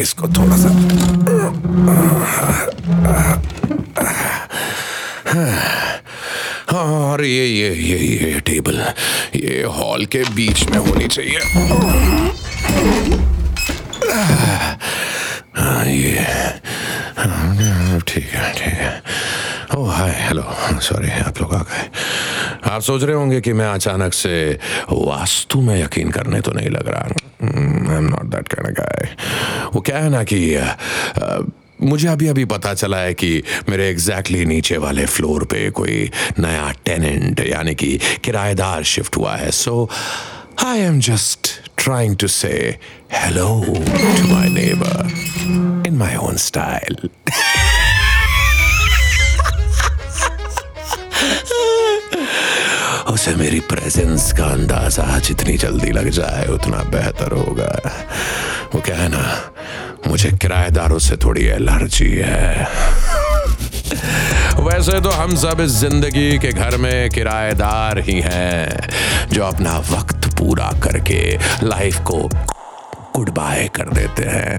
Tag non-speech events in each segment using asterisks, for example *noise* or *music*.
इसको थोड़ा सा और ये ये ये ये टेबल ये हॉल के बीच में होनी चाहिए। हाँ ये ठीक है ठीक है। ओह हाय हेलो सॉरी आप सोच रहे होंगे कि मैं अचानक से वास्तु में यकीन करने तो नहीं लग रहा। I am not that kind guy वो क्या है ना कि uh, मुझे अभी अभी पता चला है कि मेरे एग्जैक्टली exactly नीचे वाले फ्लोर पे कोई नया टेनेंट यानी कि किराएदार शिफ्ट हुआ है। So I am just trying to say hello to my neighbour in my own style उसे मेरी प्रेजेंस का अंदाज़ा जितनी जल्दी लग जाए, उतना बेहतर होगा। वो क्या है ना, मुझे किराएदारों से थोड़ी एलर्जी है। वैसे तो हम सब इस ज़िंदगी के घर में किराएदार ही हैं, जो अपना वक्त पूरा करके लाइफ को गुड बाय कर देते हैं।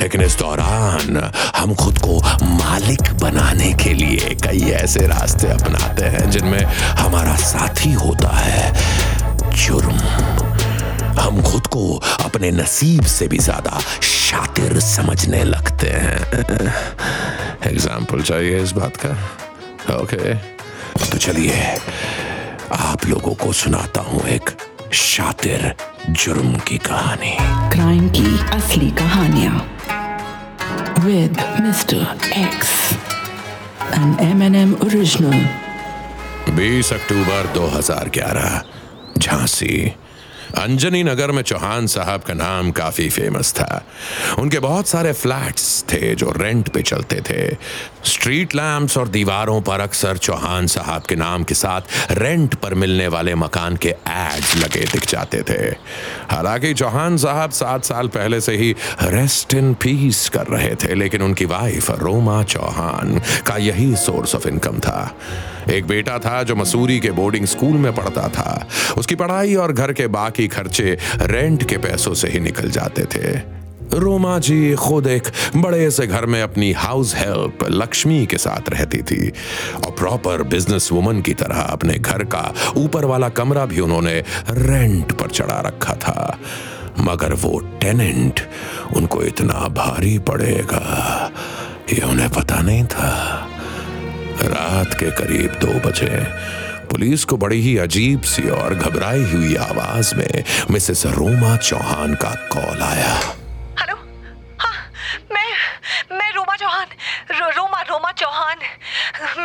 लेकिन इस दौरान हम खुद को मालिक बनाने के लिए कई ऐसे रास्ते अपनाते हैं, जिनमें हमारा साथी होता है जुर्म। हम खुद को अपने नसीब से भी ज़्यादा शातिर समझने लगते हैं। एग्ज़ाम्पल चाहिए इस बात का? Okay okay. तो चलिए, आप लोगों को सुनाता हूँ एक शातिर जुर्म की कहानी। क्राइम की असली कहानियाँ। With mister X N M N M original 20 अक्टूबर 2011 झांसी। अंजनी नगर में चौहान साहब का नाम काफ़ी फ़ेमस था। उनके बहुत सारे फ्लैट्स थे जो रेंट पे चलते थे। स्ट्रीट लैम्प्स और दीवारों पर अक्सर चौहान साहब के नाम के साथ रेंट पर मिलने वाले मकान के एड्स लगे दिख जाते थे। हालाँकि चौहान साहब सात साल पहले से ही रेस्ट इन पीस कर रहे थे, लेकिन उनकी वाइफ रोमा चौहान का यही सोर्स ऑफ़ इनकम था। एक बेटा था जो मसूरी के बोर्डिंग स्कूल में पढ़ता था। उसकी पढ़ाई और घर के बाकी खर्चे रेंट के पैसों से ही निकल जाते थे। रोमा जी खुद एक बड़े से घर में अपनी हाउस हेल्प लक्ष्मी के साथ रहती थी। और प्रॉपर बिज़नेस वुमन की तरह अपने घर का ऊपर वाला कमरा भी उन्होंने रेंट पर चढ़ा रखा था। मगर वो टेनेंट उनको इतना भारी पड़ेगा ये उन्हें पता नहीं था। रात के करीब दो बजे। पुलिस को बड़ी ही अजीब सी और घबराई हुई आवाज़ में मिसेस रोमा चौहान का कॉल आया। हेलो? हाँ मैं मैं रोमा चौहान रो, रोमा रोमा चौहान।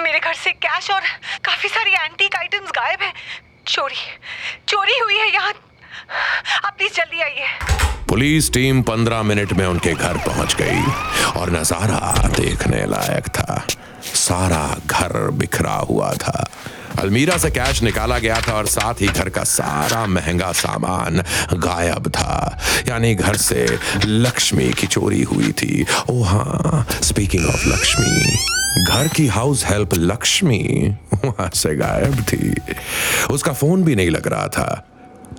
मेरे घर से कैश और काफ़ी सारी एंटीक आइटम्स गायब है। चोरी चोरी हुई है यहाँ। आप प्लीज़ जल्दी आइए। पुलिस टीम पंद्रह मिनट में उनके घर पहुँच गई और नज़ारा देखने लायक था। सारा घर बिखरा हुआ था। अलमीरा से कैश निकाला गया था और साथ ही घर का सारा महँगा सामान गायब था। यानी घर से लक्ष्मी की चोरी हुई थी। ओ हाँ स्पीकिंग ऑफ़ लक्ष्मी, घर की हाउस हेल्प लक्ष्मी वहाँ से गायब थी। उसका फ़ोन भी नहीं लग रहा था।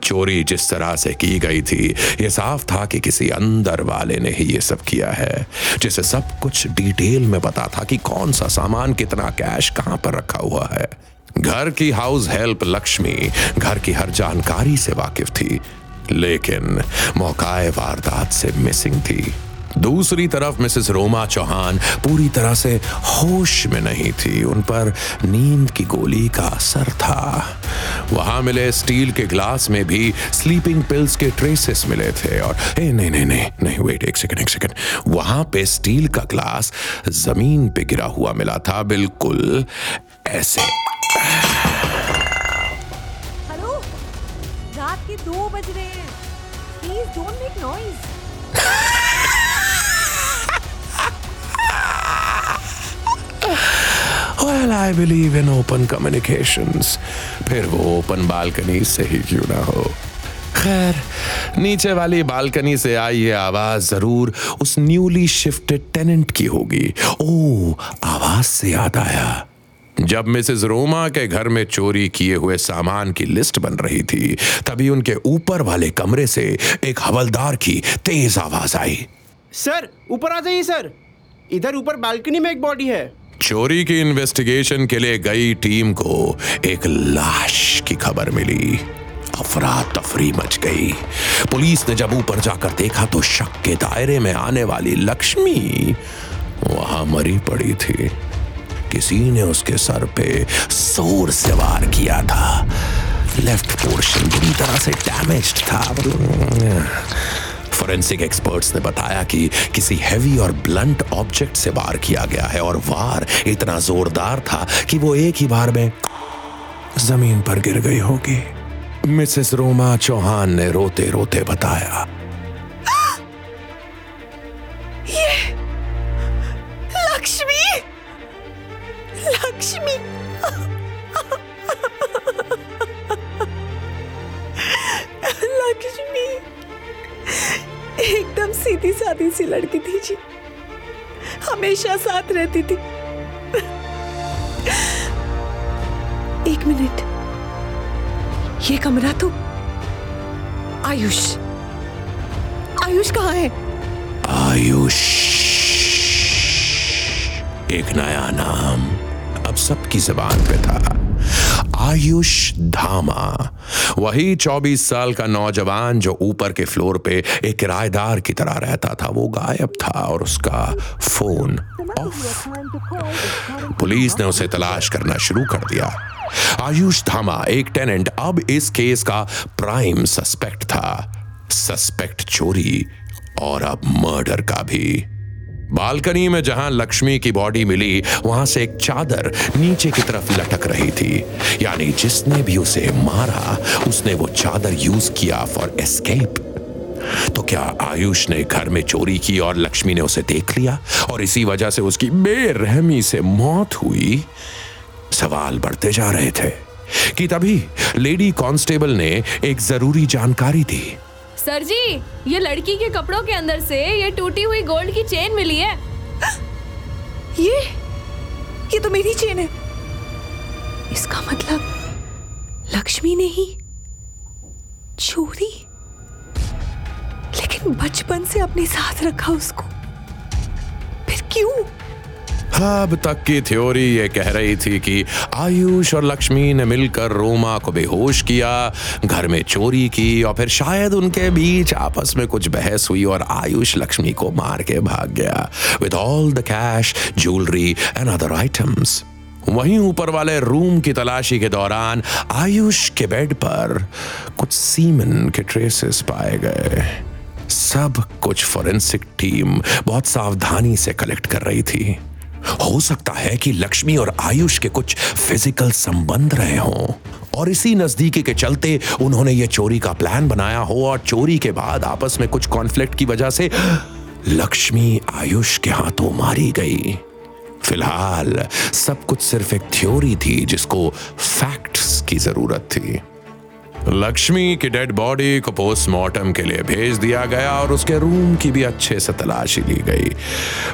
चोरी जिस तरह से की गई थी, ये साफ़ था कि किसी अंदर वाले ने ही ये सब किया है। जिसे सब कुछ डिटेल में पता था कि कौन सा सामान कितना कैश कहाँ पर रखा हुआ है। घर की हाउस हेल्प लक्ष्मी, घर की हर जानकारी से वाकिफ थी, लेकिन मौकाए वारदात से मिसिंग थी। दूसरी तरफ़ मिसेस रोमा चौहान पूरी तरह से होश में नहीं थी। उन पर नींद की गोली का असर था। वहाँ मिले स्टील के ग्लास में भी स्लीपिंग पिल्स के ट्रेसेस मिले थे और ए, नहीं नहीं नहीं नहीं वेट एक सेकंड एक सेकंड वहाँ पे स्टील का ग्लास ज़मीन पे गिरा हुआ मिला था, बिल्कुल ऐसे। हेलो रात के दो बज रहे हैं। Please don't make noise Well, I believe in open communications. फिर वो ओपन बालकनी से ही क्यों ना हो? खैर नीचे वाली बालकनी से आई ये आवाज़ ज़रूर उस न्यूली शिफ्टेड टेनेंट की होगी। ओ आवाज़ से याद आया। जब मिसेस रोमा के घर में चोरी किए हुए सामान की लिस्ट बन रही थी तभी उनके ऊपर वाले कमरे से एक हवलदार की तेज आवाज़ आई। सर ऊपर आ जाइए सर। इधर ऊपर बालकनी में एक बॉडी है। चोरी की इन्वेस्टिगेशन के लिए गई टीम को एक लाश की खबर मिली। अफरा तफरी मच गई। पुलिस ने जब ऊपर जाकर देखा तो शक के दायरे में आने वाली लक्ष्मी वहाँ मरी पड़ी थी। किसी ने उसके सर पे ज़ोर से वार किया था। लेफ़्ट पोर्शन बुरी तरह से डैमेज था। फोरेंसिक एक्सपर्ट्स ने बताया कि किसी हैवी और ब्लंट ऑब्जेक्ट से वार किया गया है और वार इतना जोरदार था कि वो एक ही बार में ज़मीन पर गिर गई होगी। मिसेस रोमा चौहान ने रोते रोते बताया। रहती थी। एक मिनट। ये कमरा तो आयुष। आयुष कहाँ है? आयुष। एक नया नाम अब सबकी जबान पे था। आयुष धामा। वही 24 साल का नौजवान जो ऊपर के फ्लोर पे एक किराएदार की तरह रहता था, वो गायब था और उसका फ़ोन ऑफ़। पुलिस ने उसे तलाश करना शुरू कर दिया। आयुष धामा, एक टेनेंट, अब इस केस का प्राइम सस्पेक्ट था। सस्पेक्ट चोरी और अब मर्डर का भी। बालकनी में जहाँ लक्ष्मी की बॉडी मिली, वहाँ से एक चादर नीचे की तरफ़ लटक रही थी। यानी जिसने भी उसे मारा, उसने वो चादर यूज़ किया फॉर एस्केप तो क्या आयुष ने घर में चोरी की और लक्ष्मी ने उसे देख लिया? और इसी वजह से उसकी बेरहमी से मौत हुई? सवाल बढ़ते जा रहे थे कि तभी लेडी कांस्टेबल ने एक ज़रूरी जानकारी दी। सर जी, ये लड़की के कपड़ों के अंदर से ये टूटी हुई गोल्ड की चेन मिली है। ये ये तो मेरी चेन है। इसका मतलब लक्ष्मी ने ही चोरी लेकिन बचपन से अपने साथ रखा उसको। फिर क्यों? अब तक की थ्योरी ये कह रही थी कि आयुष और लक्ष्मी ने मिलकर रोमा को बेहोश किया, घर में चोरी की और फिर शायद उनके बीच आपस में कुछ बहस हुई और आयुष लक्ष्मी को मार के भाग गया। With all the cash jewellery and other items वहीं ऊपर वाले रूम की तलाशी के दौरान आयुष के बेड पर कुछ सीमन के ट्रेसेस पाए गए। सब कुछ फोरेंसिक टीम बहुत सावधानी से कलेक्ट कर रही थी। हो सकता है कि लक्ष्मी और आयुष के कुछ फ़िज़िकल संबंध रहे हों। और इसी नजदीकी के चलते उन्होंने ये चोरी का प्लान बनाया हो और चोरी के बाद आपस में कुछ कॉन्फ्लिक्ट की वजह से लक्ष्मी आयुष के हाथों मारी गई। फ़िलहाल सब कुछ सिर्फ़ एक थ्योरी थी जिसको फैक्ट्स की ज़रूरत थी। लक्ष्मी की डेड बॉडी को पोस्टमार्टम के लिए भेज दिया गया और उसके रूम की भी अच्छे से तलाशी ली गई।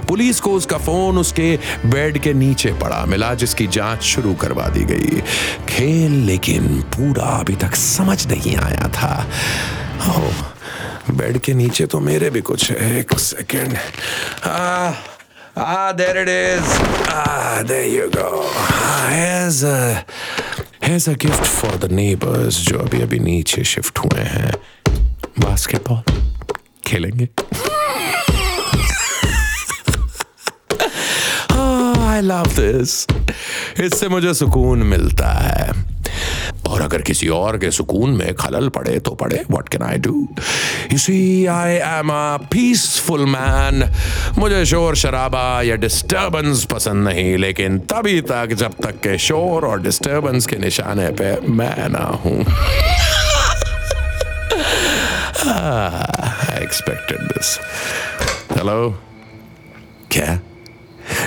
पुलिस को उसका फ़ोन उसके बेड के नीचे पड़ा मिला जिसकी जाँच शुरू करवा दी गई। खेल लेकिन पूरा अभी तक समझ नहीं आया था। ओह बेड के नीचे तो मेरे भी कुछ है। एक second. Ah Ah, there it is. Ah, there you go. Ah, here's a gift for the neighbours जो अभी अभी नीचे शिफ्ट हुए हैं। बास्केटबॉल खेलेंगे? आई लव दिस इससे मुझे सुकून मिलता है। और अगर किसी और के सुकून में खलल पड़े तो पड़े। What can I do you see I am a peaceful man मुझे शोर शराबा या डिस्टर्बेंस पसंद नहीं, लेकिन तभी तक, जब तक के शोर और डिस्टर्बेंस के निशाने पे मैं ना हूँ। आई एक्सपेक्टेड दिस हेलो क्या?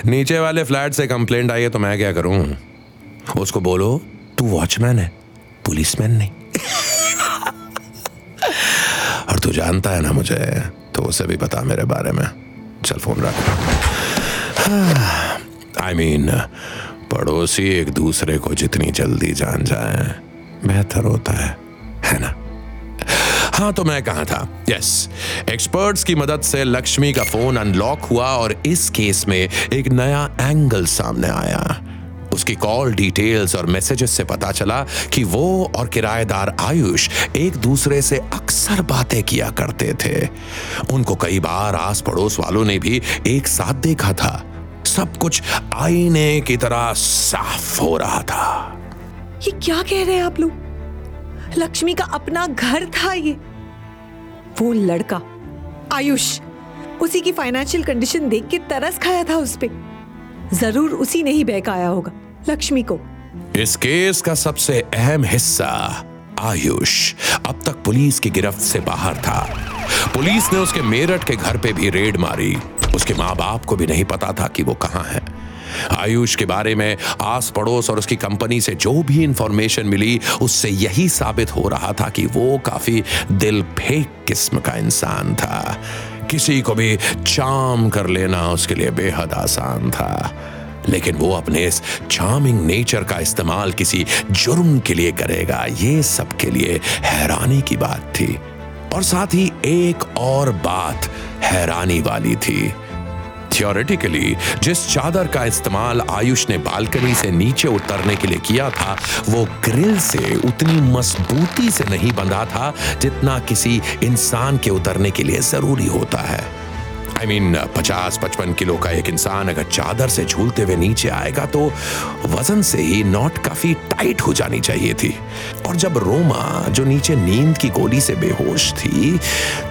नीचे वाले फ्लैट से कंप्लेंट आई है तो मैं क्या करूँ? उसको बोलो, तू वॉचमैन है। पुलिसमैन नहीं। और तू जानता है ना मुझे तो उसे भी बता मेरे बारे में। चल फ़ोन रख। आई मीन पड़ोसी एक दूसरे को जितनी जल्दी जान जाए, बेहतर होता है है ना? हाँ तो मैं कहा था? यस एक्सपर्ट्स की मदद से लक्ष्मी का फ़ोन अनलॉक हुआ और इस केस में एक नया एंगल सामने आया। उसकी कॉल डिटेल्स और मैसेजेस से पता चला कि वो और किराएदार आयुष एक दूसरे से अक्सर बातें किया करते थे। उनको कई बार आस पड़ोस वालों ने भी एक साथ देखा था। सब कुछ आईने की तरह साफ़ हो रहा था। ये क्या कह रहे हैं आप लोग? लक्ष्मी का अपना घर था ये। वो लड़का, आयुष, उसी की फाइनेंशियल कंडीशन देख के तरस खाया था उस पे। ज़रूर उसी ने ही बहकाया होगा। लक्ष्मी को। इस केस का सबसे अहम हिस्सा आयुष। अब तक पुलिस की गिरफ्त से बाहर था। पुलिस ने उसके मेरठ के घर पे भी रेड मारी। उसके माँ बाप को भी नहीं पता था कि वो कहाँ है। आयुष के बारे में आस पड़ोस और उसकी कंपनी से जो भी इंफॉर्मेशन मिली, उससे यही साबित हो रहा था कि वो काफ़ी दिल फेंक किस्म का इंसान था। किसी को भी चाम कर लेना उसके लिए बेहद आसान था। लेकिन वो अपने इस चार्मिंग नेचर का इस्तेमाल किसी जुर्म के लिए करेगा। ये सबके लिए हैरानी की बात थी। और साथ ही एक और बात हैरानी वाली थी। थियोरेटिकली जिस चादर का इस्तेमाल आयुष ने बालकनी से नीचे उतरने के लिए किया था, वो ग्रिल से उतनी मजबूती से नहीं बंधा था जितना किसी इंसान के उतरने के लिए ज़रूरी होता है। आई मीन पचास पचपन किलो का एक इंसान अगर चादर से झूलते हुए नीचे आएगा तो वज़न से ही नॉट काफ़ी टाइट हो जानी चाहिए थी। और जब रोमा, जो नीचे नींद की गोली से बेहोश थी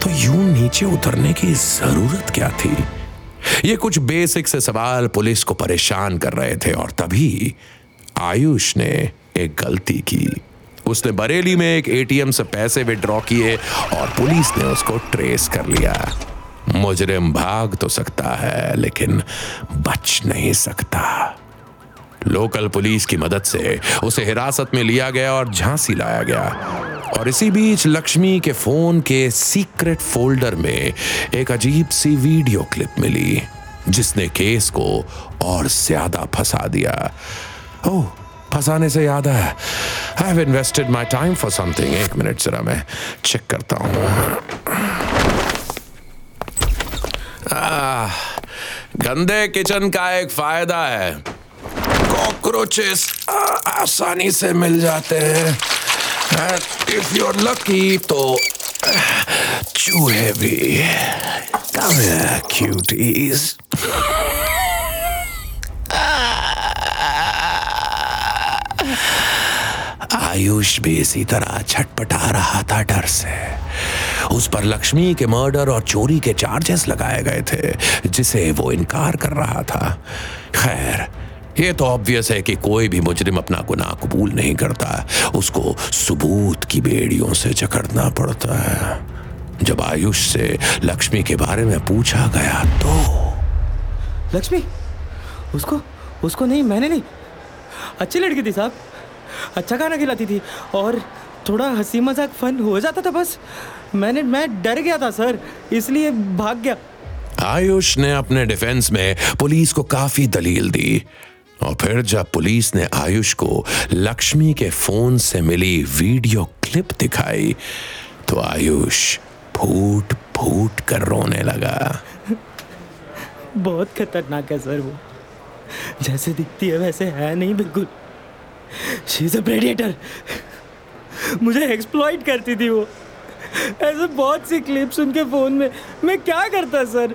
तो यूँ नीचे उतरने की ज़रूरत क्या थी? ये कुछ बेसिक से सवाल पुलिस को परेशान कर रहे थे और तभी आयुष ने एक गलती की। उसने बरेली में एक एटीएम से पैसे विड्रॉ किए और पुलिस ने उसको ट्रेस कर लिया। मुजरिम भाग तो सकता है, लेकिन बच नहीं सकता। लोकल पुलिस की मदद से उसे हिरासत में लिया गया और झांसी लाया गया। और इसी बीच लक्ष्मी के फ़ोन के सीक्रेट फोल्डर में एक अजीब सी वीडियो क्लिप मिली, जिसने केस को और ज़्यादा फंसा दिया। ओह, फंसाने से याद है। I have invested my time for something एक मिनट, जरा मैं चेक करता हूँ। गंदे किचन का एक फ़ायदा है। कॉकरोचेस आसानी से मिल जाते हैं। इफ़ यू आर लकी तो चूहे भी। कम क्यूटीज आयुष भी इसी तरह छटपटा रहा था डर से। उस पर लक्ष्मी के मर्डर और चोरी के चार्जेस लगाए गए थे, जिसे वो इनकार कर रहा था। खैर, ये तो ऑब्वियस है कि कोई भी मुजरिम अपना गुनाह कबूल नहीं करता। उसको सबूत की बेड़ियों से जकड़ना पड़ता है। जब आयुष से लक्ष्मी के बारे में पूछा गया तो लक्ष्मी, उसको उसको नहीं, मैंने नहीं। अच्छी लड़की थी साहब। अच्छा खाना खिलाती थी और थोड़ा हँसी मज़ाक फन हो जाता था बस। मैंने मैं डर गया था सर। इसलिए भाग गया। आयुष ने अपने डिफेंस में पुलिस को काफ़ी दलील दी। और फिर जब पुलिस ने आयुष को लक्ष्मी के फ़ोन से मिली वीडियो क्लिप दिखाई तो आयुष फूट फूट कर रोने लगा। बहुत खतरनाक है सर वो। जैसे दिखती है वैसे है नहीं बिल्कुल। शी इज़ अ प्रेडिएटर मुझे एक्सप्लॉइट करती थी वो। ऐसे बहुत सी क्लिप्स उनके फ़ोन में। मैं क्या करता सर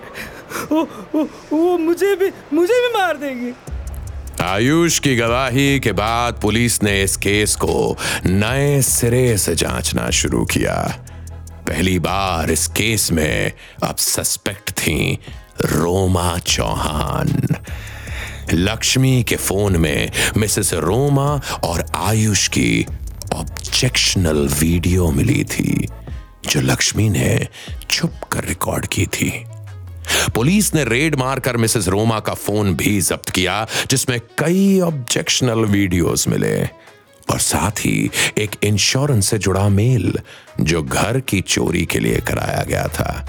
वो वो वो मुझे भी मुझे भी मार देगी। आयुष की गवाही के बाद पुलिस ने इस केस को नए सिरे से जांचना शुरू किया। पहली बार इस केस में अब सस्पेक्ट थी रोमा चौहान। लक्ष्मी के फ़ोन में मिसेस रोमा और आयुष की ऑब्जेक्शनल वीडियो मिली थी, जो लक्ष्मी ने छुप कर रिकॉर्ड की थी। पुलिस ने रेड मारकर मिसेस रोमा का फ़ोन भी जब्त किया, जिसमें कई ऑब्जेक्शनल वीडियोस मिले। और साथ ही एक इंश्योरेंस से जुड़ा मेल जो घर की चोरी के लिए कराया गया था।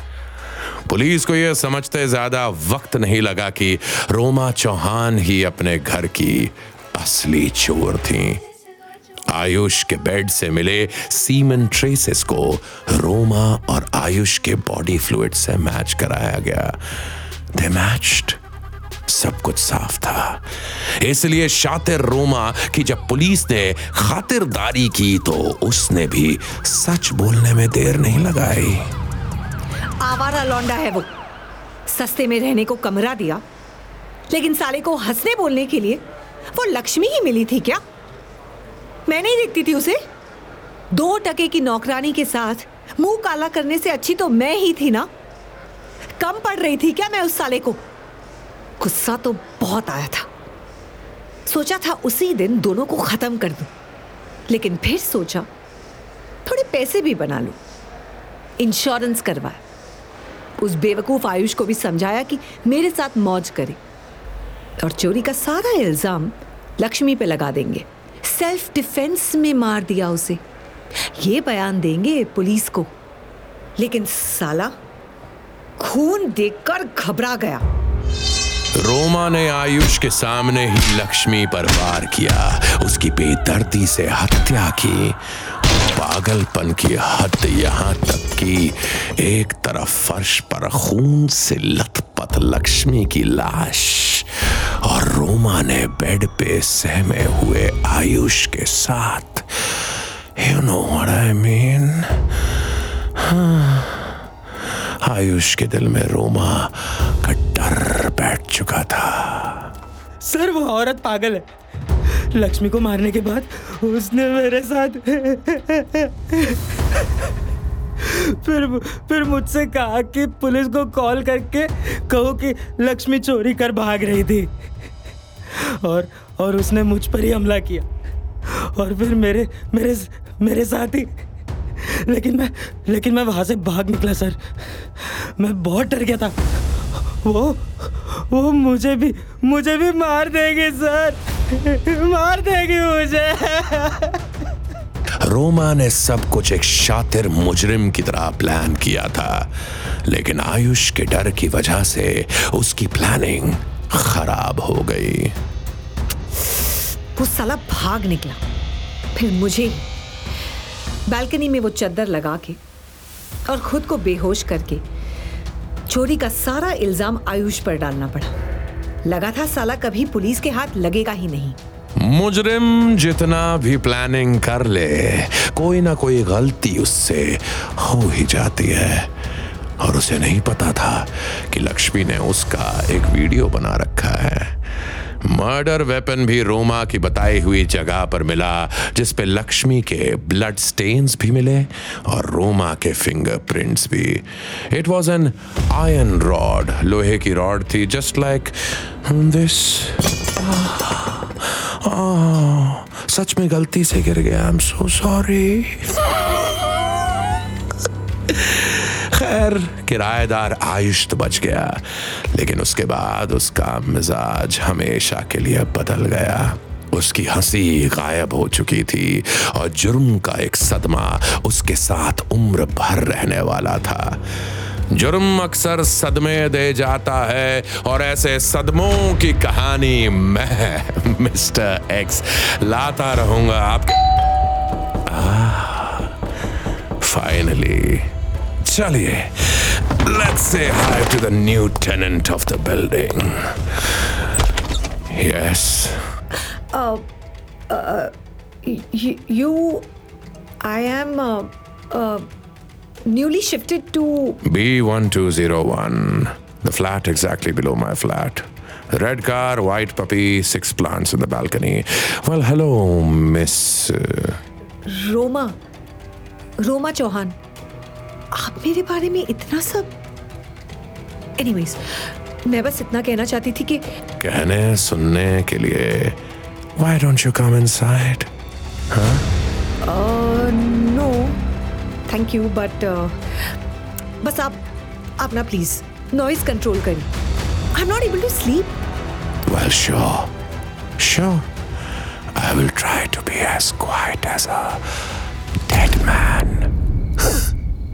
पुलिस को यह समझते ज़्यादा वक्त नहीं लगा कि रोमा चौहान ही अपने घर की असली चोर थी। आयुष के बेड से मिले सीमन ट्रेसेस को रोमा और आयुष के बॉडी फ्लूड से मैच कराया गया। दे मैच्ड सब कुछ साफ़ था। इसलिए शातिर रोमा कि जब पुलिस ने खातिरदारी की तो उसने भी सच बोलने में देर नहीं लगाई। आवारा लौंडा है वो। सस्ते में रहने को कमरा दिया, लेकिन साले को हंसने बोलने के लिए वो लक्ष्मी ही मिली थी क्या? मैं नहीं देखती थी उसे। दो टके की नौकरानी के साथ मुँह काला करने से अच्छी तो मैं ही थी ना? कम पड़ रही थी क्या मैं उस साले को? गुस्सा तो बहुत आया था। सोचा था उसी दिन दोनों को खत्म कर दूँ। लेकिन फिर सोचा, थोड़े पैसे भी बना लूँ। इंश्योरेंस करवाया। उस बेवकूफ़ आयुष को भी समझाया कि मेरे साथ मौज करे। और चोरी का सारा इल्ज़ाम लक्ष्मी पे लगा देंगे। सेल्फ डिफेंस में मार दिया उसे। ये बयान देंगे पुलिस को। लेकिन साला, खून देखकर घबरा गया। रोमा ने आयुष के सामने ही लक्ष्मी पर वार किया। उसकी बेदर्दी से हत्या की। पागलपन की हद यहाँ तक कि एक तरफ़ फर्श पर खून से लथपथ लक्ष्मी की लाश। और रोमा ने बेड पे सहमे हुए आयुष के साथ you know what I mean Ayush के दिल में रोमा का डर बैठ चुका था। सर, वो औरत पागल है। लक्ष्मी को मारने के बाद उसने मेरे साथ फिर फिर मुझसे कहा कि पुलिस को कॉल करके कहो कि लक्ष्मी चोरी कर भाग रही थी। और और उसने मुझ पर ही हमला किया। और फिर मेरे मेरे मेरे साथ ही। लेकिन मैं लेकिन मैं वहाँ से भाग निकला, सर। मैं बहुत डर गया था। वो वो मुझे भी मुझे भी मार देगी, सर। मार देगी मुझे। रोमा ने सब कुछ एक शातिर मुजरिम की तरह प्लान किया था। लेकिन आयुष के डर की वजह से उसकी प्लानिंग खराब हो गई। वो साला भाग निकला। फिर मुझे बालकनी में वो चद्दर लगा के और खुद को बेहोश करके चोरी का सारा इल्ज़ाम आयुष पर डालना पड़ा। लगा था साला कभी पुलिस के हाथ लगेगा ही नहीं। मुजरिम जितना भी प्लानिंग कर ले कोई ना कोई गलती उससे हो ही जाती है। और उसे नहीं पता था कि लक्ष्मी ने उसका एक वीडियो बना रखा है। मर्डर वेपन भी रोमा की बताई हुई जगह पर मिला, जिस पे लक्ष्मी के ब्लड स्टेन्स भी मिले और रोमा के फिंगरप्रिंट्स भी। It was an iron rod लोहे की रॉड थी जस्ट लाइक दिस सच में गलती से गिर गया आई एम सो सॉरी खैर किराएदार आयुष तो बच गया, लेकिन उसके बाद उसका मिजाज हमेशा के लिए बदल गया। उसकी हँसी गायब हो चुकी थी और जुर्म का एक सदमा उसके साथ उम्र भर रहने वाला था। जुर्म अक्सर सदमे दे जाता है और ऐसे सदमों की कहानी मैं, मिस्टर एक्स, लाता रहूँगा आपके finally. Charlie, let's say hi to the new tenant of the building. Yes. Uh, uh, you. I am, uh, uh, newly shifted to. B1201. The flat exactly below my flat. Red car, white puppy, six plants in the balcony. Well, hello, Miss. Uh, Roma. Roma Chauhan. आप मेरे बारे में इतना सब anyways मैं बस इतना कहना चाहती थी कि कहने सुनने के लिए Why don't you come inside? No thank you but बस आप आप ना प्लीज़ नॉइज़ कंट्रोल करिए I am not able to sleep Well, sure. Sure. I will try to be as quiet as a dead man.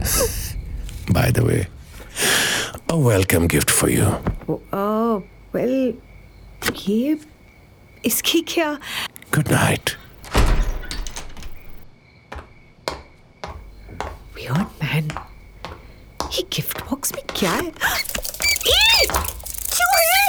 *laughs* By the way, a welcome gift for you. Oh, oh well, ये इसकी kya? Good night. Weird man. He gift box में क्या है? चूहे!